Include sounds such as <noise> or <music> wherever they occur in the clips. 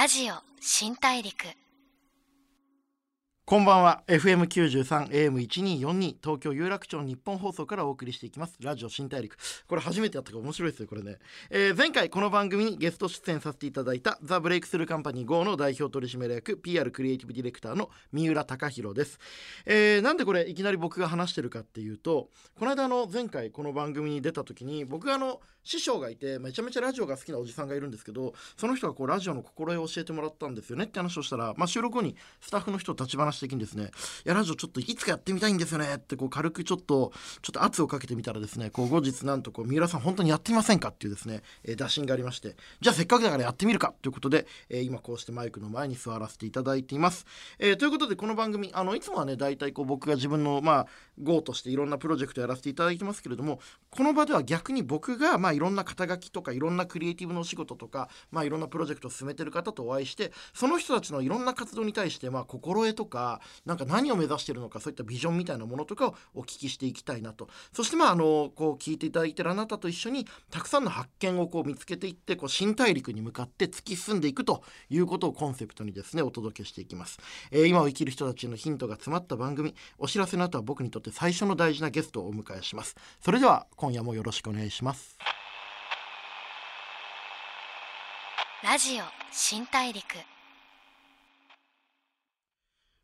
ラジオ新大陸こんばんは。FM93 AM1242 東京有楽町日本放送からお送りしていきます。ラジオ新大陸。これ初めてやったか面白いですよこれね、えー前回この番組にゲスト出演させていただいたザ・ブレイクスルーカンパニー GO の代表取締役 PR クリエイティブディレクターの三浦貴弘です、えーなんでこれいきなり僕が話してるかっていうとこの間の前回この番組に出た時に僕があの師匠がいてめちゃめちゃラジオが好きなおじさんがいるんですけどその人がこうラジオの心得を教えてもらったんですよねって話をしたら、まあ、収録後にスタッフの人と立ち話的にですね「いやラジオちょっといつかやってみたいんですよね」ってこう軽くちょっとちょっと圧をかけてみたらですねこう後日なんとこう三浦さん本当にやってみませんかっていうですね、えー打診がありましてじゃあせっかくだからやってみるかということで、えー今こうしてマイクの前に座らせていただいています。えーということでこの番組あのいつもはね大体こう僕が自分のまあ GO としていろんなプロジェクトやらせていただいてますけれどもこの場では逆に僕がまあいろんな肩書きとかいろんなクリエイティブのお仕事とかまあいろんなプロジェクトを進めてる方とお会いしてその人たちのいろんな活動に対してまあ心得とかなんか何を目指してるのかそういったビジョンみたいなものとかをお聞きしていきたいなと。そしてまああのこう聞いていただいてるあなたと一緒にたくさんの発見をこう見つけていってこう新大陸に向かって突き進んでいくということをコンセプトにですねお届けしていきます、えー今を生きる人たちのヒントが詰まった番組お知らせの後は僕にとって最初の大事なゲストをお迎えします。それでは今夜もよろしくお願いします。ラジオ新大陸。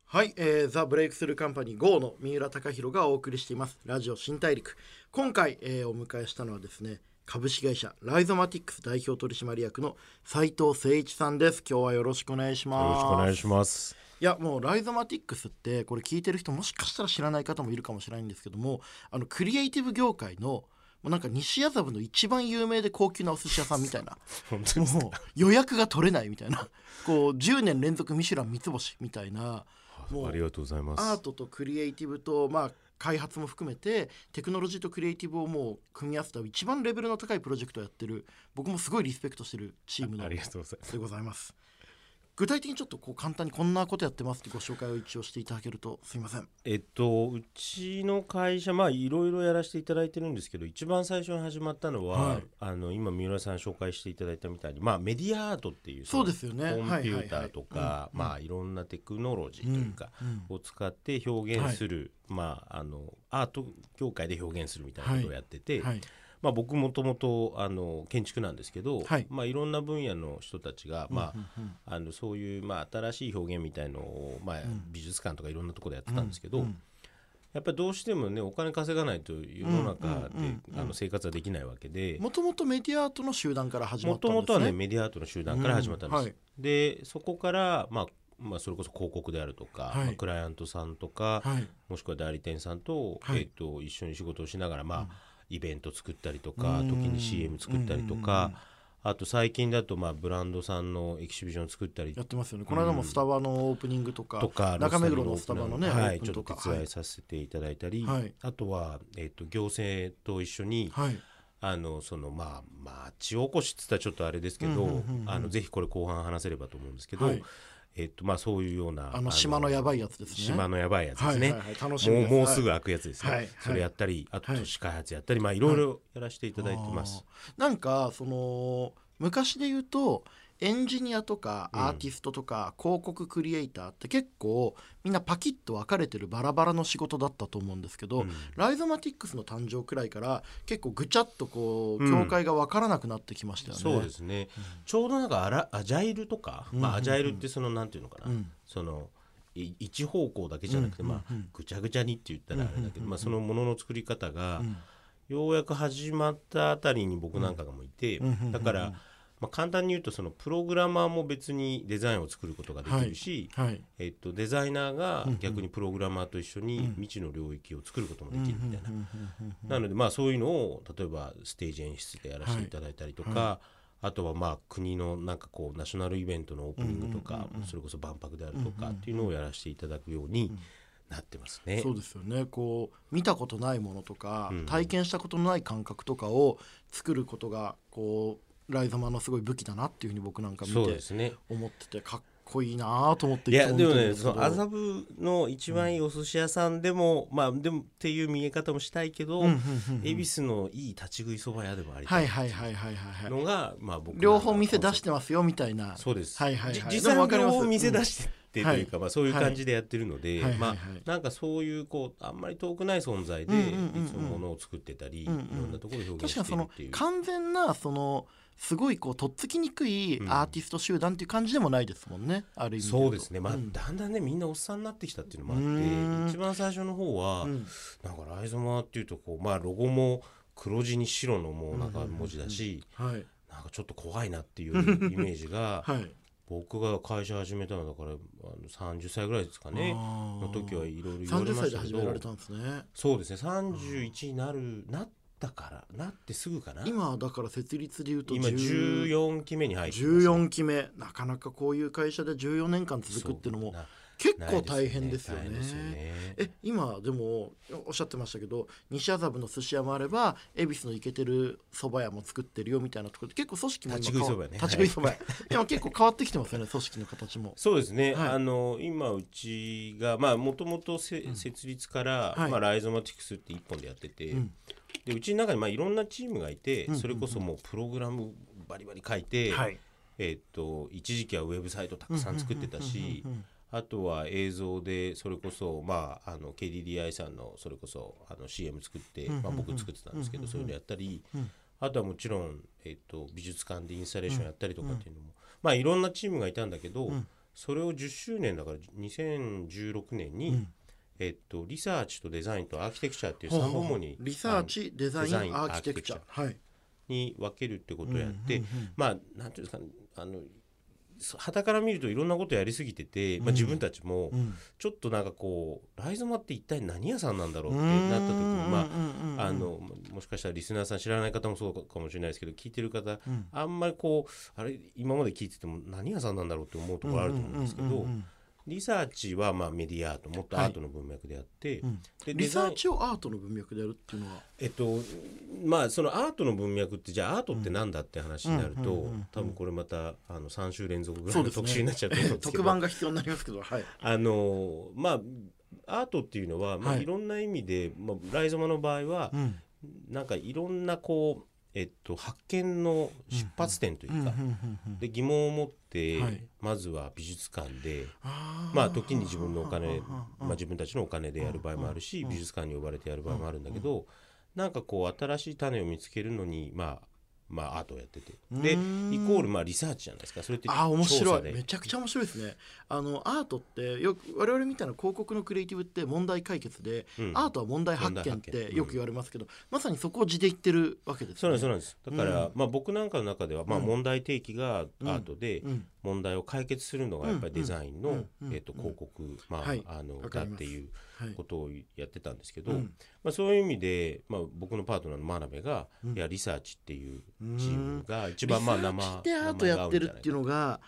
はい、えー、ザ・ブレイクスルーカンパニー GO の三浦貴弘がお送りしています。ラジオ新大陸。今回、えーお迎えしたのはですね株式会社ライゾマティックス代表取締役の斉藤誠一さんです。今日はよろしくお願いします。よろしくお願いします。いやもうライゾマティックスってこれ聞いてる人もしかしたら知らない方もいるかもしれないんですけどもあのクリエイティブ業界のなんか西麻布の一番有名で高級なお寿司屋さんみたいな。もう予約が取れないみたいな。こう10年連続ミシュラン三つ星みたいなもうありがとうございます。アートとクリエイティブとまあ開発も含めてテクノロジーとクリエイティブをもう組み合わせた一番レベルの高いプロジェクトをやってる僕もすごいリスペクトしてるチームの。でございます具体的にちょっとこう簡単にこんなことやってますってご紹介を一応していただけるとすいません。えっとうちの会社まあいろいろやらせていただいてるんですけど、一番最初に始まったのは、はい。あの今三浦さん紹介していただいたみたいに、まあメディアアートっていうそうですよね。コンピューターとか、はいはいはいまあいろんなテクノロジーというか、を使って表現する、まああのアート業界で表現するみたいなことをやってて、はいまあ、僕もともとあの建築なんですけど、はい。いまあ、いろんな分野の人たちが、まああのそういう、まあ、新しい表現みたいのを、まあ、美術館とかいろんなところでやってたんですけど、やっぱりどうしてもねお金稼がないと世の中で、あの生活はできないわけで。もともとメディアアートの集団から始まもったんですね。ともとはねメディアアートの集団から始まったんです。うんはい。でそこから、まあまあ、それこそ広告であるとか、はい。まあクライアントさんとか、はい。もしくは代理店さんと,、はい。えっと一緒に仕事をしながら、まあイベント作ったりとか時に CM 作ったりとか、あと最近だと、まあ、ブランドさんのエキシビジョン作ったりやってますよね。この間もスタバのオープニングとか,、とか中目黒のスタバのね、はい、ちょっと手伝いさせていただいたり、はい。あとは、えっと行政と一緒に、はい。あのそのまあ町おこしっつったらちょっとあれですけど、あのぜひこれ後半話せればと思うんですけど、はいえっとまあそういうようなあの島のやばいやつですね。島のやばいやつですね、はいはいはい楽しみです。もうもうすぐ開くやつですね、はいはい。それやったりあとはい都市開発やったり、まあいろいろやらせていただいてます、あー。なんかその昔で言うとエンジニアとかアーティストとか広告クリエイターって結構みんなパキッと分かれてるバラバラの仕事だったと思うんですけど、うん。ライゾマティックスの誕生くらいから結構ぐちゃっとこううん。境界が分からなくなってきましたよね。そうですね、ちょうどなんかアラアジャイルとか、まあアジャイルってそのなんていうのかな、うん。そのい一方向だけじゃなくて、うん。まあぐちゃぐちゃにって言ったらあれだけど、まあそのものの作り方が、ん。ようやく始まったあたりに僕なんかがもいて、ん。だから、まあ、簡単に言うとそのプログラマーも別にデザインを作ることができるし、はいえっと、デザイナーが逆にプログラマーと一緒に未知の領域を作ることもできるみたいな。なのでまあそういうのを例えばステージ演出でやらせていただいたりとか、あとはまあ国のなんかこうナショナルイベントのオープニングとか、それこそ万博であるとかっていうのをやらせていただくようになってますね。そうですよね。こう見たことないものとか、うん。体験したことのない感覚とかを作ることがこうライザマのすごい武器だなっていうふうに僕なんか見そうてですね。思っててかっこいいなと思っていやでもねその麻布の一番いいお寿司屋さんでも、まあでもっていう見え方もしたいけど、うんうんうんうん。恵比寿のいい立ち食いそば屋でもありたはいいはいはいはいはいはいのが、まあ僕両方店出してますよみたいな。そうです、はいはいはい。じ実際両方店出してってというか、うん。まあ、そういう感じでやってるので、まあなんかそういうこうあんまり遠くない存在でうんうんうんうん。いつもものを作ってたり、うんうん。いろんなところで表現してるっていう。完全なそのすごいこうとっつきにくいうん。アーティスト集団っていう感じでもないですもんね、ある意味そうですね、まあうん。だんだんねみんなおっさんになってきたっていうのもあってうん。一番最初の方は、うん。なんかライゾマっていうとこう、まあ、ロゴも黒地に白のもうなんか文字だし、はい。なんかちょっと怖いなっていうイメージが <laughs> はい。僕が会社始めたのだからあの30歳ぐらいですかね。の時はいろいろ言われ30歳でましたけど。始められたんですね。そうですね。31になるなったからなってすぐかな。今だから設立でいうと今10 14期目に入ってます、14期目。なかなかこういう会社で14年間続くっていうのも結構大変ですよね。ね。え今でもおっしゃってましたけど西麻布の寿司屋もあれば恵比寿のイケてる蕎麦屋も作ってるよみたいなところで結構組織も今立ち食い蕎麦屋ね。立ち食い蕎麦屋今結構変わってきてますよね組織の形も。そうですね、はい。あの今うちがまあもともと設立から、はい。まあ、ライゾマティクスって一本でやってて、うん。でうちの中にまあいろんなチームがいて、うんそれこそもうプログラムバリバリ書いて、はい。えーっと一時期はウェブサイトたくさん作ってたしうんうんうんうんあとは映像でそれこそ、まあ、あの KDDI さんのそれこそあの CM 作って、まあ、僕作ってたんですけど、そういうのやったり、うん。あとはもちろん、えーっと美術館でインスタレーションやったりとかっていうのも、まあいろんなチームがいたんだけど、ん。それを10周年だから2016年に、うん。えっと、リサーチとデザインとアーキテクチャっていう3ほうほう本もにリサーチデザインアーキテクチャ。アーはい。に分けるってことをやって、まあなんていうんですかねあのはたから見るといろんなことやりすぎてて、まあ、自分たちもうん。ちょっとなんかこうライゾマって一体何屋さんなんだろうってなった時にまあああのもしかしたらリスナーさん知らない方もそうかもしれないですけど聞いてる方、うん。あんまりこうあれ今まで聞いてても何屋さんなんだろうって思うところあると思うんですけどリサーチはまあメディアアートもっとアートの文脈でやって、うん。でリサーチをアートの文脈でやるっていうのは？えっとまあそのアートの文脈ってじゃあアートってなんだって話になると、多分これまたあの3週連続ぐらいうの特集になっちゃうと思うんですけど。<laughs> 特番が必要になりますけどはい。あのまあアートっていうのは、まあ、はい。いろんな意味で、まあ、ライゾマの場合は、うん。なんかいろんなこう、えっと、発見の出発点というか、で疑問を持って、はい。まずは美術館で、まあ、時に自分のお金、まあ、自分たちのお金でやる場合もあるし、美術館に呼ばれてやる場合もあるんだけど、なんかこう新しい種を見つけるのに、まあ、まあアートをやってて。でイうーん。コールまあリサーチじゃないですか。それってあー面調白いめちゃくちゃ面白いですね。あのアートってよく我々みたいな広告のクリエイティブって問題解決で、うん。アートは問題発見ってよく言われますけど、まさにそこを地で言ってるわけですそうなんよねですそうなんです。だから、うん。まあ、僕なんかの中では、まあ、うん。問題提起がアートで、うん。問題を解決するのがやっぱりデザインの、うん。うん。えっと広告、まあはい。あのだっていうはいことをやってたんですけど、うん。まあ、そういう意味で、まあ、僕のパートナーの真鍋が、うん。いやリサーチっていうチームが一番まあ生リサアートやってるっていうののが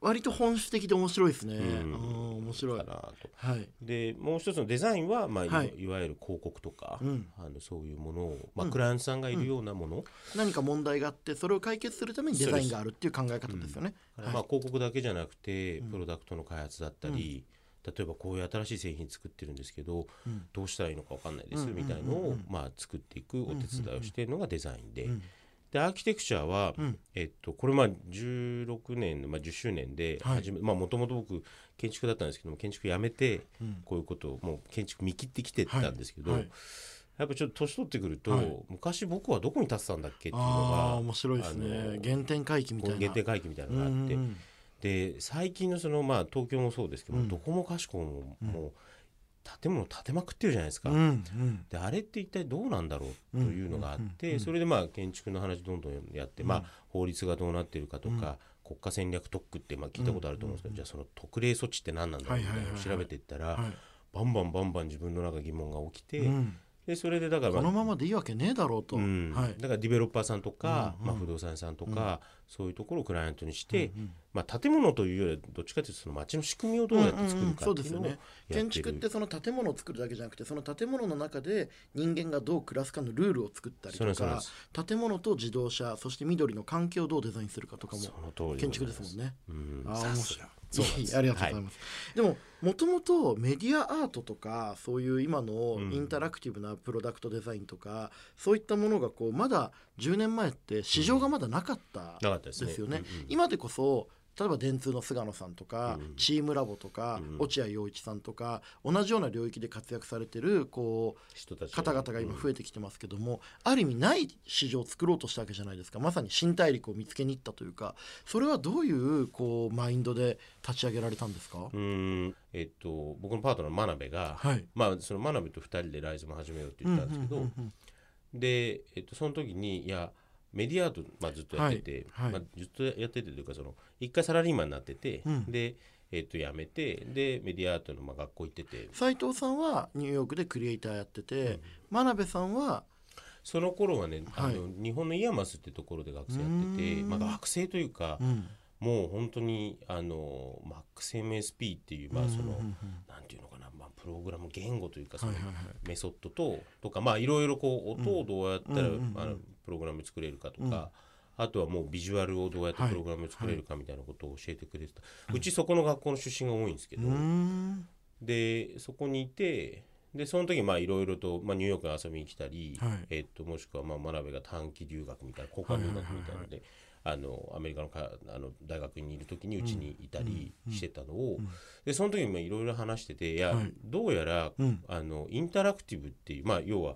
割と本質的で面白いですね、うん。うん面白い。かなと。はい。でもう一つのデザインは、まあいわはい。いわゆる広告とか、うん。あのそういうものを、まあ、うん。クライアントさんがいるようなもの、何か問題があってそれを解決するためにデザインがあるっていう考え方ですよね、まあ、広告だけじゃなくて、うん。プロダクトの開発だったり、例えばこういう新しい製品作ってるんですけど、うん。どうしたらいいのか分かんないです、うんみたいのを、うん。うんうんまあ、作っていくお手伝いをしているのがデザインで、うん。でアーキテクチャは、うん。えっと、これまあ16年の、まあ、10周年でまあもともと僕建築だったんですけども建築やめてうん。こういうことをもう建築見切ってきてたんですけど、はい。はい。やっぱちょっと年取ってくると、はい。昔僕はどこに立ってたんだっけっていうのが面白いですあねの原点回帰みたいな。限定回帰みたいなのがあって、うんで最近のそのまあ東京もそうですけど、うん。どこもかしこもうん。もう建物建てまくってるじゃないですか。うんうん。であれって一体どうなんだろうというのがあって、それでまあ建築の話どんどんやって、まあ、法律がどうなってるかとか、うん。国家戦略特区ってまあ聞いたことあると思うんですけど、じゃあその特例措置って何なんだろうみたいなのを調べていったら、はい。バンバンバンバン自分の中疑問が起きて、うん。でそれでだから、このままでいいわけねえだろうと、うん。はい。だからディベロッパーさんとか、うん。うん。まあ、不動産屋さんとか、そういうところをクライアントにして、まあ、建物というよりはどっちかというとその街の仕組みをどうやって作るかっていうのをですよね。や建築ってその建物を作るだけじゃなくてその建物の中で人間がどう暮らすかのルールを作ったりとかす。建物と自動車そして緑の環境をどうデザインするかとかも建築ですもんね。うん。あー面白い。そう <laughs> ありがとうございます、でももともとメディアアートとかそういう今のうん。インタラクティブなプロダクトデザインとか、そういったものがこうまだ10年前って市場がまだなかったったですよね、今でこそ例えば電通の菅野さんとか、うんチームラボとか、うん。落合陽一さんとか同じような領域で活躍されてるこう人たち方々が今増えてきてますけども、ある意味ない市場を作ろうとしたわけじゃないですか。まさに新大陸を見つけに行ったというかそれはどういうこうマインドで立ち上げられたんですか、うん。えっと僕のパートナーの真鍋が、はい。まあその真鍋と2人でライズも始めようって言ったんですけど、で、えっと、その時にいやメディアアート、まあ、ずっとやってて、はいはい。まあ、ずっとやっててというかその一回サラリーマンになってて、うん。で、えっと、辞めてでメディアアートのまあ学校行ってて。斉藤さんはニューヨークでクリエイターやってて、真鍋さんはその頃はね、はい。あの日本の IAMAS ってところで学生やってて、うーん。まあ、学生というか、うん。もう本当にあの MaxMSP っていう、まあそのうんうんうんなんていうのかな、まあ、プログラム言語というかそのはいはいはい。メソッドととかまあいろいろこう音をどうやったら、うんうんうんうん。あのプログラム作れるかとか、あとはもうビジュアルをどうやってはい。プログラム作れるかみたいなことを教えてくれてた、うちそこの学校の出身が多いんですけど、うーん。でそこにいてでその時まあいろいろと、まあ、ニューヨークに遊びに来たり、はい。えっともしくはまあ真鍋が短期留学みたいな交換留学みたいなので。あのアメリカのかあの大学にいる時にうちにいたりしてたのを、でその時にもいろいろ話してていや、はい。どうやら、うん。あのインタラクティブっていうまあ要は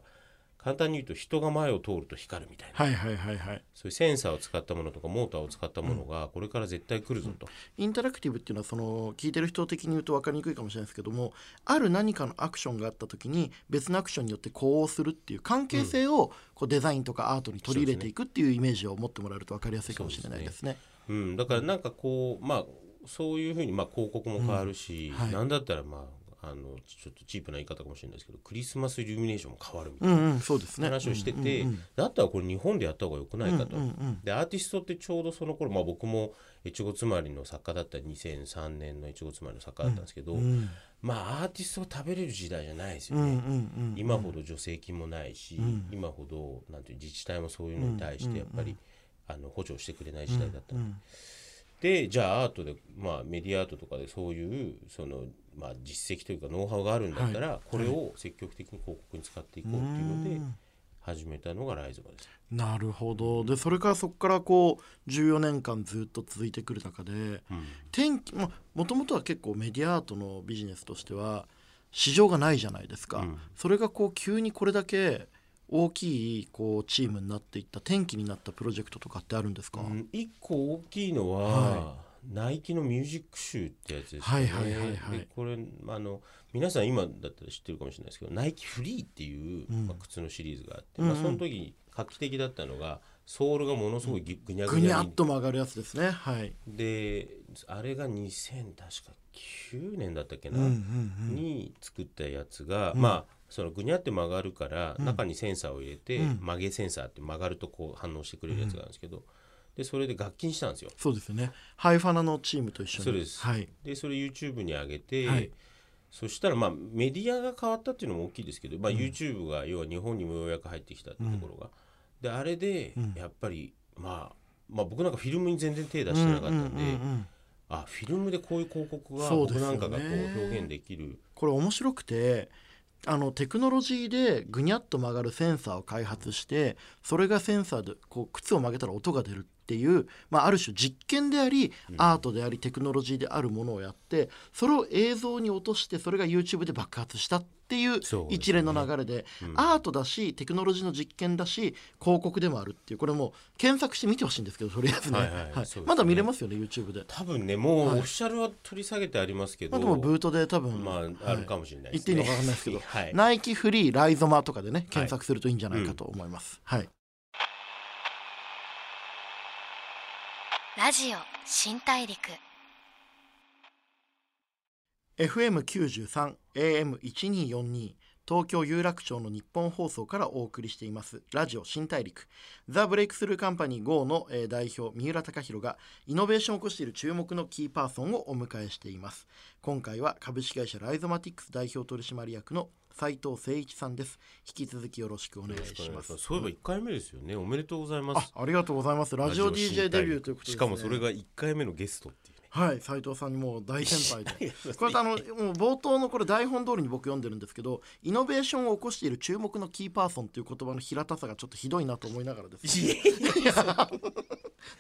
簡単に言うと人が前を通ると光るみたいな、はいはいはいはい。そういうセンサーを使ったものとかモーターを使ったものがこれから絶対来るぞと、インタラクティブっていうのはその聞いてる人的に言うと分かりにくいかもしれないですけどもある何かのアクションがあった時に別のアクションによって呼応するっていう関係性をこうデザインとかアートに取り入れていくっていうイメージを持ってもらえると分かりやすいかもしれないですね。うん、だからなんかこうまあそういうふうにまあ広告も変わるし、うん。はい。なんだったらまああのちょっとチープな言い方かもしれないですけどクリスマスイルミネーションも変わるみたいなうんうんそうですね。話をしてて、うんうんだったらこれ日本でやった方がよくないかと。うんうんうんでアーティストってちょうどその頃、まあ、僕も越後妻有の作家だった2003年の越後妻有の作家だったんですけど、うんまあアーティストが食べれる時代じゃないですよね。うんうんうん今ほど助成金もないし、ん。今ほどなんていう自治体もそういうのに対してやっぱり、あの補助してくれない時代だった、うんでじゃあアートで、まあ、メディアアートとかでそういうその、まあ、実績というかノウハウがあるんだったら、これを積極的に広告に使っていこうっていうので始めたのがライズバです。なるほど。でそれからそこからこう14年間ずっと続いてくる中でうん。天気もともとは結構メディアアートのビジネスとしては市場がないじゃないですか、うん。それがこう急にこれだけ大きいこうチームになっていった転機になったプロジェクトとかってあるんですか、うん。一個大きいのは、はナイキのミュージックシューってやつですよね。はいはいはいはい。でこれあの皆さん今だったら知ってるかもしれないですけどナイキフリーっていう、うん。まあ、靴のシリーズがあって、うんうん。まあ、その時に画期的だったのがソールがものすごいぐぐにゃぐぐに。にゃっと曲がるやつですね。はい、であれが2000確か9年だったっけな、うんうんうん、に作ったやつが、うん。まあそのぐにゃって曲がるから、うん。中にセンサーを入れて、うん。曲げセンサーって曲がるとこう反応してくれるやつがあるんですけど、でそれで楽器にしたんですよ。そうですよね。ハイファナのチームと一緒に。そうです。はい。でそれ YouTube に上げて、はい。そしたらまあメディアが変わったっていうのも大きいですけど、まあ、YouTube が要は日本にもようやく入ってきたってところが、であれでうん。やっぱり、まあ、まあ僕なんかフィルムに全然手出してなかったんで、あフィルムでこういう広告が僕なんかがこう表現できる。これ面白くてあのテクノロジーでぐにゃっと曲がるセンサーを開発してそれがセンサーでこう靴を曲げたら音が出るっていう、まあ、ある種実験であり、アートでありテクノロジーであるものをやってそれを映像に落としてそれが YouTube で爆発したっていう一連の流れでうん。アートだしテクノロジーの実験だし広告でもあるっていう。これもう検索して見てほしいんですけどとりあえずね,、はいはいそうですね。まだ見れますよね YouTube で。多分ねもうオはい。フィシャルは取り下げてありますけど、まあ、でもブートで多分、まああるかもしれないね。言っていいのか分かんないですけど、<laughs> はい。ナイキフリーライゾマとかでね検索するといいんじゃないかと思います。はい、ラジオ新大陸。FM93 AM1242 東京有楽町の日本放送からお送りしています。ラジオ新大陸。ザ・ブレイクスルーカンパニー GO の、えー代表三浦貴大がイノベーションを起こしている注目のキーパーソンをお迎えしています。今回は株式会社ライゾマティクス代表取締役の斉藤誠一さんです。引き続きよろしくお願いします。そういえば1回目ですよね。おめでとうございます。あありがとうございます。ラジオ DJ デビューということね、しかもそれが1回目のゲストっていう。ねはい斉藤さんにもう大先輩で。これあのもう冒頭のこれ台本通りに僕読んでるんですけどイノベーションを起こしている注目のキーパーソンという言葉の平たさがちょっとひどいなと思いながらですね。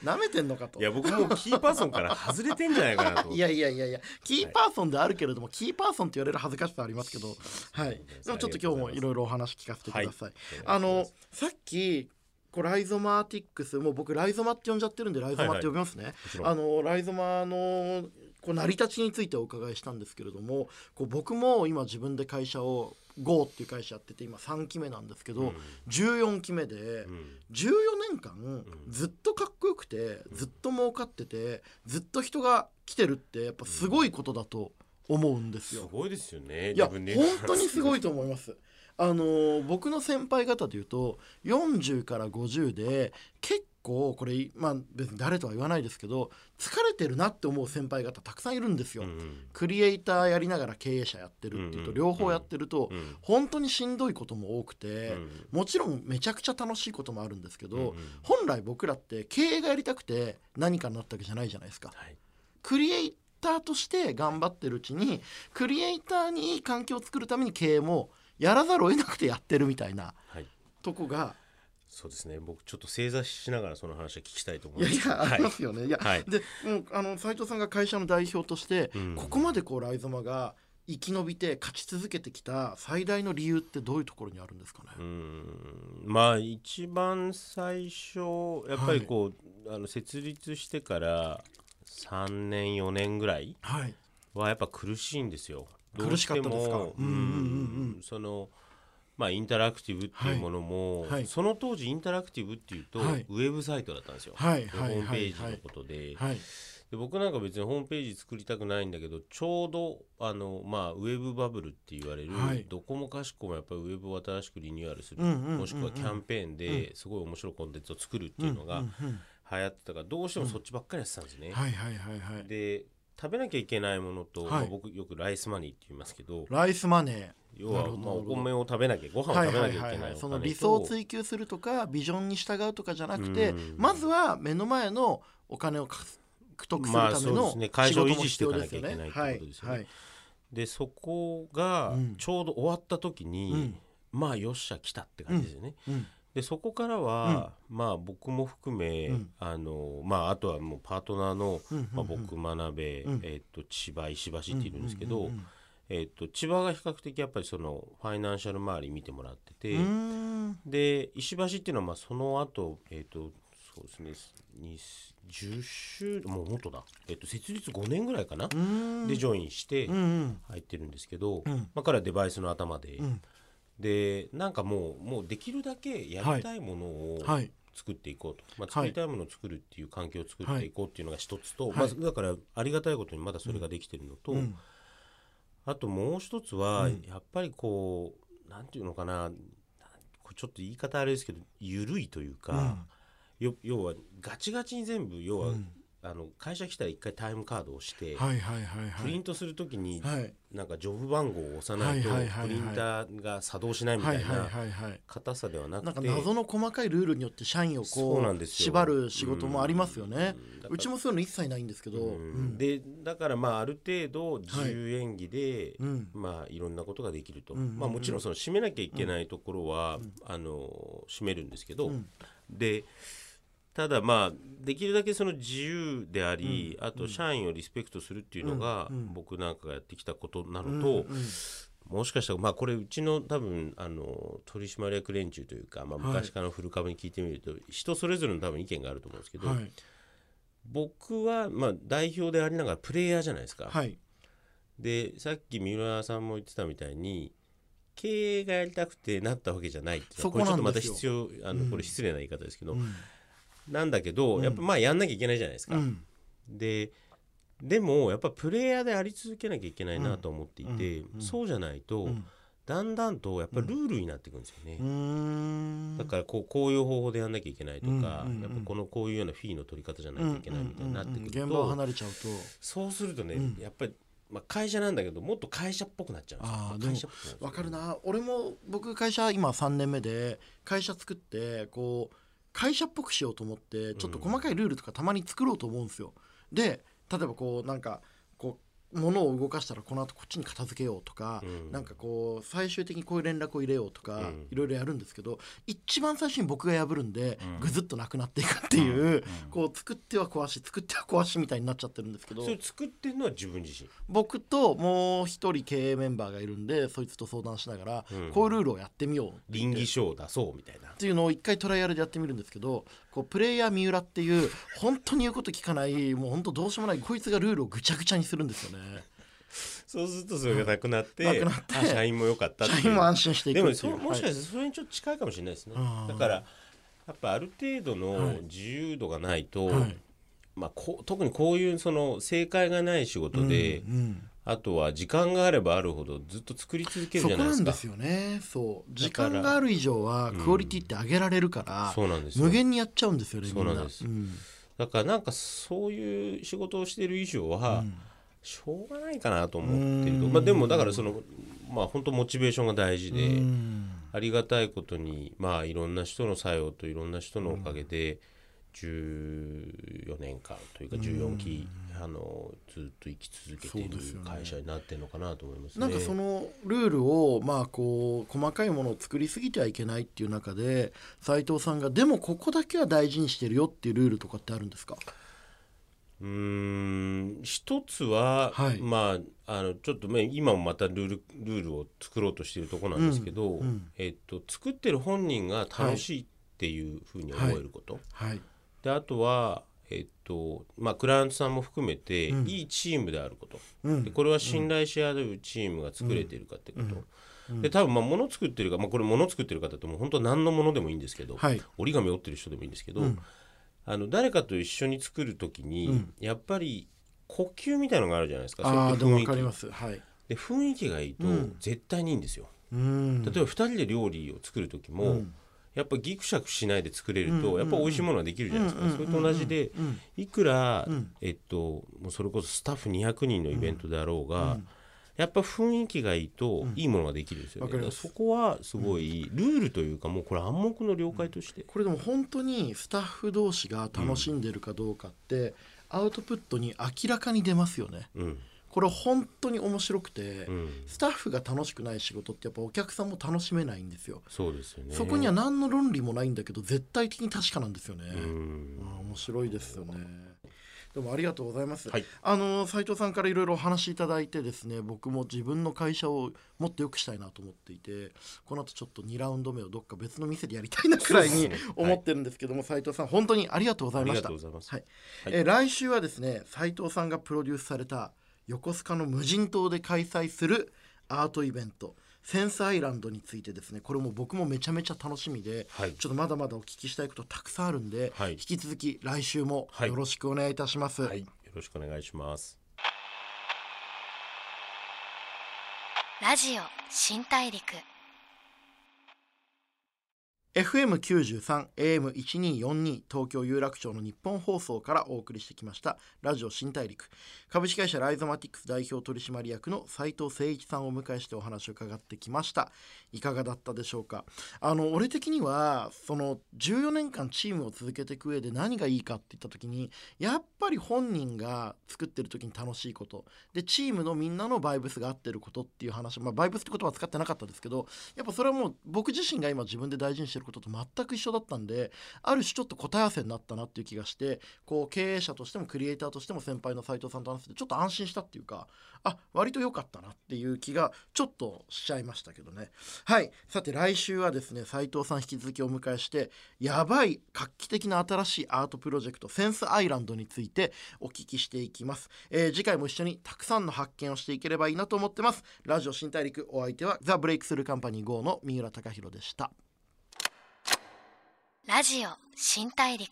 な <laughs> めてんのかと。いや僕もうキーパーソンから外れてんじゃないかなと <laughs> いやいやいやいやキーパーソンであるけれども、キーパーソンって言われる恥ずかしさありますけど。はい。でもちょっと今日もいろいろお話聞かせてください、はい。あのさっきこうライゾマーティックスもう僕ライゾマって呼んじゃってるんでライゾマって呼びますね、ちろん。あのライゾマのこう成り立ちについてお伺いしたんですけれどもこう僕も今自分で会社を GO っていう会社やってて今3期目なんですけど、うん。14期目で、うん。14年間ずっとかっこよくてずっと儲かっててずっと人が来てるってやっぱすごいことだと思うんですよ。すごいですよねいや本当にすごいと思います。あのー僕の先輩方でいうと40から50で結構これまあ別に誰とは言わないですけど疲れてるなって思う先輩方たくさんいるんですよ。うんうん。クリエイターやりながら経営者やってるっていうと両方やってるとうん本当にしんどいことも多くてうんもちろんめちゃくちゃ楽しいこともあるんですけど本来僕らって経営がやりたくて何かになったわけじゃないじゃないですか。はい。クリエイターとして頑張ってるうちにクリエイターにいい環境を作るために経営もやらざるを得なくてやってるみたいなはいとこがそうですね僕ちょっと正座しながらその話は聞きたいと思いやいいますやありますよね。いや、はいでもうあの斉藤さんが会社の代表として、うんここまでこうライゾマが生き延びて勝ち続けてきた最大の理由ってどういうところにあるんですかね？うーんまあ一番最初やっぱりこう、あの設立してから3年4年ぐらいはい。はやっぱ苦しいんですよ。苦しかったですか？うんうんうんうん。そのまあインタラクティブっていうものも、はいはい。その当時インタラクティブっていうと、はい。ウェブサイトだったんですよ。ホームペはいージのことで,、はい。で僕なんか別にホームページ作りたくないんだけどちょうどあの、まあ、ウェブバブルって言われる、はい。どこもかしこもやっぱりウェブを新しくリニューアルする、うんうんうんうん。もしくはキャンペーンですごい面白いコンテンツを作るっていうのがうんうんうん。流行ってたからどうしてもそっちばっかりやってたんですね。はいはいはいはい。で食べなきゃいけないものと、はいまあ僕よくライスマニーって言いますけどライスマネ要はまあお米を食べなきゃごー。飯をはい食べなきゃいはいはいはい。けないその理想を追求するとかビジョンに従うとかじゃなくてうん、まずは目の前のお金を獲得するまあためのそうですね会仕社を事も必要維持していかですよね。なきゃいけないってはいことですよねはい。でそこがうんちょうど終わった時に、うんまあよっしゃ来たって感じですよね。うんでそこからは、まあ僕も含め、うん。あのまああとはもうパートナーの、まあ、僕学べ、うん。えっと千葉石橋っているんですけど、えっと千葉が比較的やっぱりそのファイナンシャル周り見てもらってて、で石橋っていうのはまあその後えっ、とそうですねに10周もうもっとだ、えっと設立5年ぐらいかな、うん。でジョインして入ってるんですけど、うん。まあ、彼はデバイスの頭で、うんでなんかもうもうできるだけやりたいものをはい。作っていこうと、まあ、作りたいものを作るっていう環境を作っていこうっていうのが一つと、はい。まあ、だからありがたいことにまだそれができてるのと、うん。あともう一つは、うん。やっぱりこうなんていうのかなちょっと言い方あれですけど緩いというか、よ要はガチガチに全部要は、うんあの会社来たら一回タイムカードをして、はいはいはいはい。プリントするときに、はい。なんかジョブ番号を押さないと、はいはいはいはい。プリンターが作動しないみたいはいはいはないはい。硬さではななんかくて、謎の細かいルールによって社員をそこううなんですよ。縛る仕事もありますよね。うん。うちもそういうの一切ないんですけどうん。うん。でだからまあある程度自由演技で、うん。まあいろんなことができると、うんうんうん。まあもちろんその締めなきゃいけないところは、あの締めるんですけど、うん。でただまあできるだけその自由であり、あと社員をリスペクトするっていうのが、うん。うん。僕なんかがやってきたことなうんのと、うん。もしかしたらまあこれうちの多分あの取締役連中というか、まあ、はい。昔からの古株に聞いてみると、人それぞれの多分意見があると思うんですけど、はい。僕はまあ代表でありながらプレイヤーじゃないですか。はい。でさっき三浦さんも言ってたみたいに経営がやりたくてなったわけじゃないってこれちょっとまた必要あの、うん。これ失礼な言い方ですけど、うんなんだけど、うん。やっぱまあやんなきゃいけないじゃないですか。うん。ででもやっぱプレイヤーであり続けなきゃいけないなと思っていて、そうじゃないと、うん。だんだんとやっぱりルールになっていくんですよね、うーん。だからこうこういう方法でやんなきゃいけないとか、うんうんうん。やっぱこのこういうようなフィーの取り方じゃないといけないみたいになってくると、うんうん。うん現場を離れちゃうと。そうするとね、うん。やっぱり、まあ、会社なんだけどもっと会社っぽくなっちゃうんですよ。会社っぽくなっちゃうわかるな。俺も僕会社今3年目で会社作ってこう会社っぽくしようと思ってちょっと細かいルールとかたまに作ろうと思うんですよ。で例えばこうなんか物を動かしたらこの後こっちに片付けようとか、うん。なんかこう最終的にこういう連絡を入れようとか、うん。いろいろやるんですけど一番最初に僕が破るんで、うん。ぐずっとなくなっていくっていう、こう作っては壊し作っては壊しみたいになっちゃってるんですけどそれ作ってるのは自分自身？僕ともう一人経営メンバーがいるんでそいつと相談しながら、うん。こういうルールをやってみよう倫理書を出そうみたいな。っていうのを一回トライアルでやってみるんですけどこうプレイヤー三浦っていう本当に言うこと聞かないもう本当どうしようもないこいつがルールをぐちゃぐちゃにするんですよね。そうするとそれがなくなって,、なくなってあ社員も良かった社員も安心していくでもそもしかはいしてそれにちょっと近いかもしれないですね、うんだからやっぱある程度のはい。自由度がないと、はい。まあ、こう特にこういうその正解がない仕事で、うんうんあとは時間があればあるほどずっと作り続けるそこじゃないですか。なんですよね。そう。時間がある以上はうんクオリティって上げられるから、そうなん。ですよ無限にやっちゃうんですよねそうなんです。うん。だからなんかそういう仕事をしている以上は、うん。しょうがないかなと思ってると、うん。まあ、でもだからそのまあ本当モチベーションが大事で、うん。ありがたいことにまあいろんな人の作用といろんな人のおかげで14年間というか14期、あのずっと生き続けている会社になってるのかなと思いますね。なんかそのルールをまあこう細かいものを作りすぎてはいけないっていう中で斉藤さんがでもここだけは大事にしてるよっていうルールとかってあるんですか？うーん一つは、はい。まああのちょっとね今もまたルールルールを作ろうとしているところなんですけど、うんうん。えっと、作ってる本人が楽しいっていうふうに思えること、はい。であとは、えっとまあ、クライアントさんも含めて、うん。いいチームであること。うん。でこれは信頼し合うチームが作れているかってこと、うん。で多分まあ物作ってるか、まあ、これ物作ってる方ってもう本当何のものでもいいんですけど、はい。折り紙折ってる人でもいいんですけど、うん。あの誰かと一緒に作る時に、うん。やっぱり呼吸みたいのがあるじゃないですかそれああでもって雰囲気わかります。はい。で雰囲気がいいとうん。絶対にいいんですよ、うん。例えば2人で料理を作る時も、うんやっぱギクシャクしないで作れると、うんやっぱ美味しいものができるじゃないですか、それと同じで、うんいくら、うん。えっともうそれこそスタッフ200人のイベントであろうが、うん。やっぱ雰囲気がいいとうん。いいものができるんですよね、わかります。そこはすごいルールというかもうこれ暗黙の了解として、これでも本当にスタッフ同士が楽しんでるかどうかって、アウトプットに明らかに出ますよね。うんこれ本当に面白くて、うん、スタッフが楽しくない仕事ってやっぱお客さんも楽しめないんですよ。そうですよね。そこには何の論理もないんだけど絶対的に確かなんですよね、うん。面白いですよね。どうもありがとうございます、はい。あの斉藤さんからいろいろお話しいただいてですね僕も自分の会社をもっと良くしたいなと思っていてこの後ちょっと2ラウンド目をどっか別の店でやりたいなくらいに思ってるんですけども、斉藤さん本当にありがとうございました。ありがとうございますはい。はい。えー来週はですね斉藤さんがプロデュースされた横須賀の無人島で開催するアートイベントセンスアイランドについてですね。これも僕もめちゃめちゃ楽しみで、はい。ちょっとまだまだお聞きしたいことたくさんあるんで、はい。引き続き来週もはい。よろしくお願いいたします、はい、よろしくお願いします。ラジオ新大陸 FM93 AM1242 東京有楽町の日本放送からお送りしてきましたラジオ新大陸。株式会社ライゾマティックス代表取締役の斉藤誠一さんをお迎えしてお話を伺ってきました。いかがだったでしょうか？あの俺的にはその14年間チームを続けていく上で何がいいかって言った時にやっぱり本人が作ってる時に楽しいこと。でチームのみんなのバイブスが合ってることっていう話。まあバイブスって言葉は使ってなかったですけどやっぱそれはもう僕自身が今自分で大事にしてることと全く一緒だったんである種ちょっと答え合わせになったなっていう気がしてこう経営者としてもクリエイターとしても先輩の斉藤さんと話してちょっと安心したっていうかあ割と良かったなっていう気がちょっとしちゃいましたけどね。はい。さて来週はですね斉藤さん引き続きお迎えしてやばい画期的な新しいアートプロジェクトセンスアイランドについてお聞きしていきます、えー次回も一緒にたくさんの発見をしていければいいなと思ってます。ラジオ新大陸お相手はザ・ブレイクスルーカンパニー GO の三浦貴大でした。ラジオ新大陸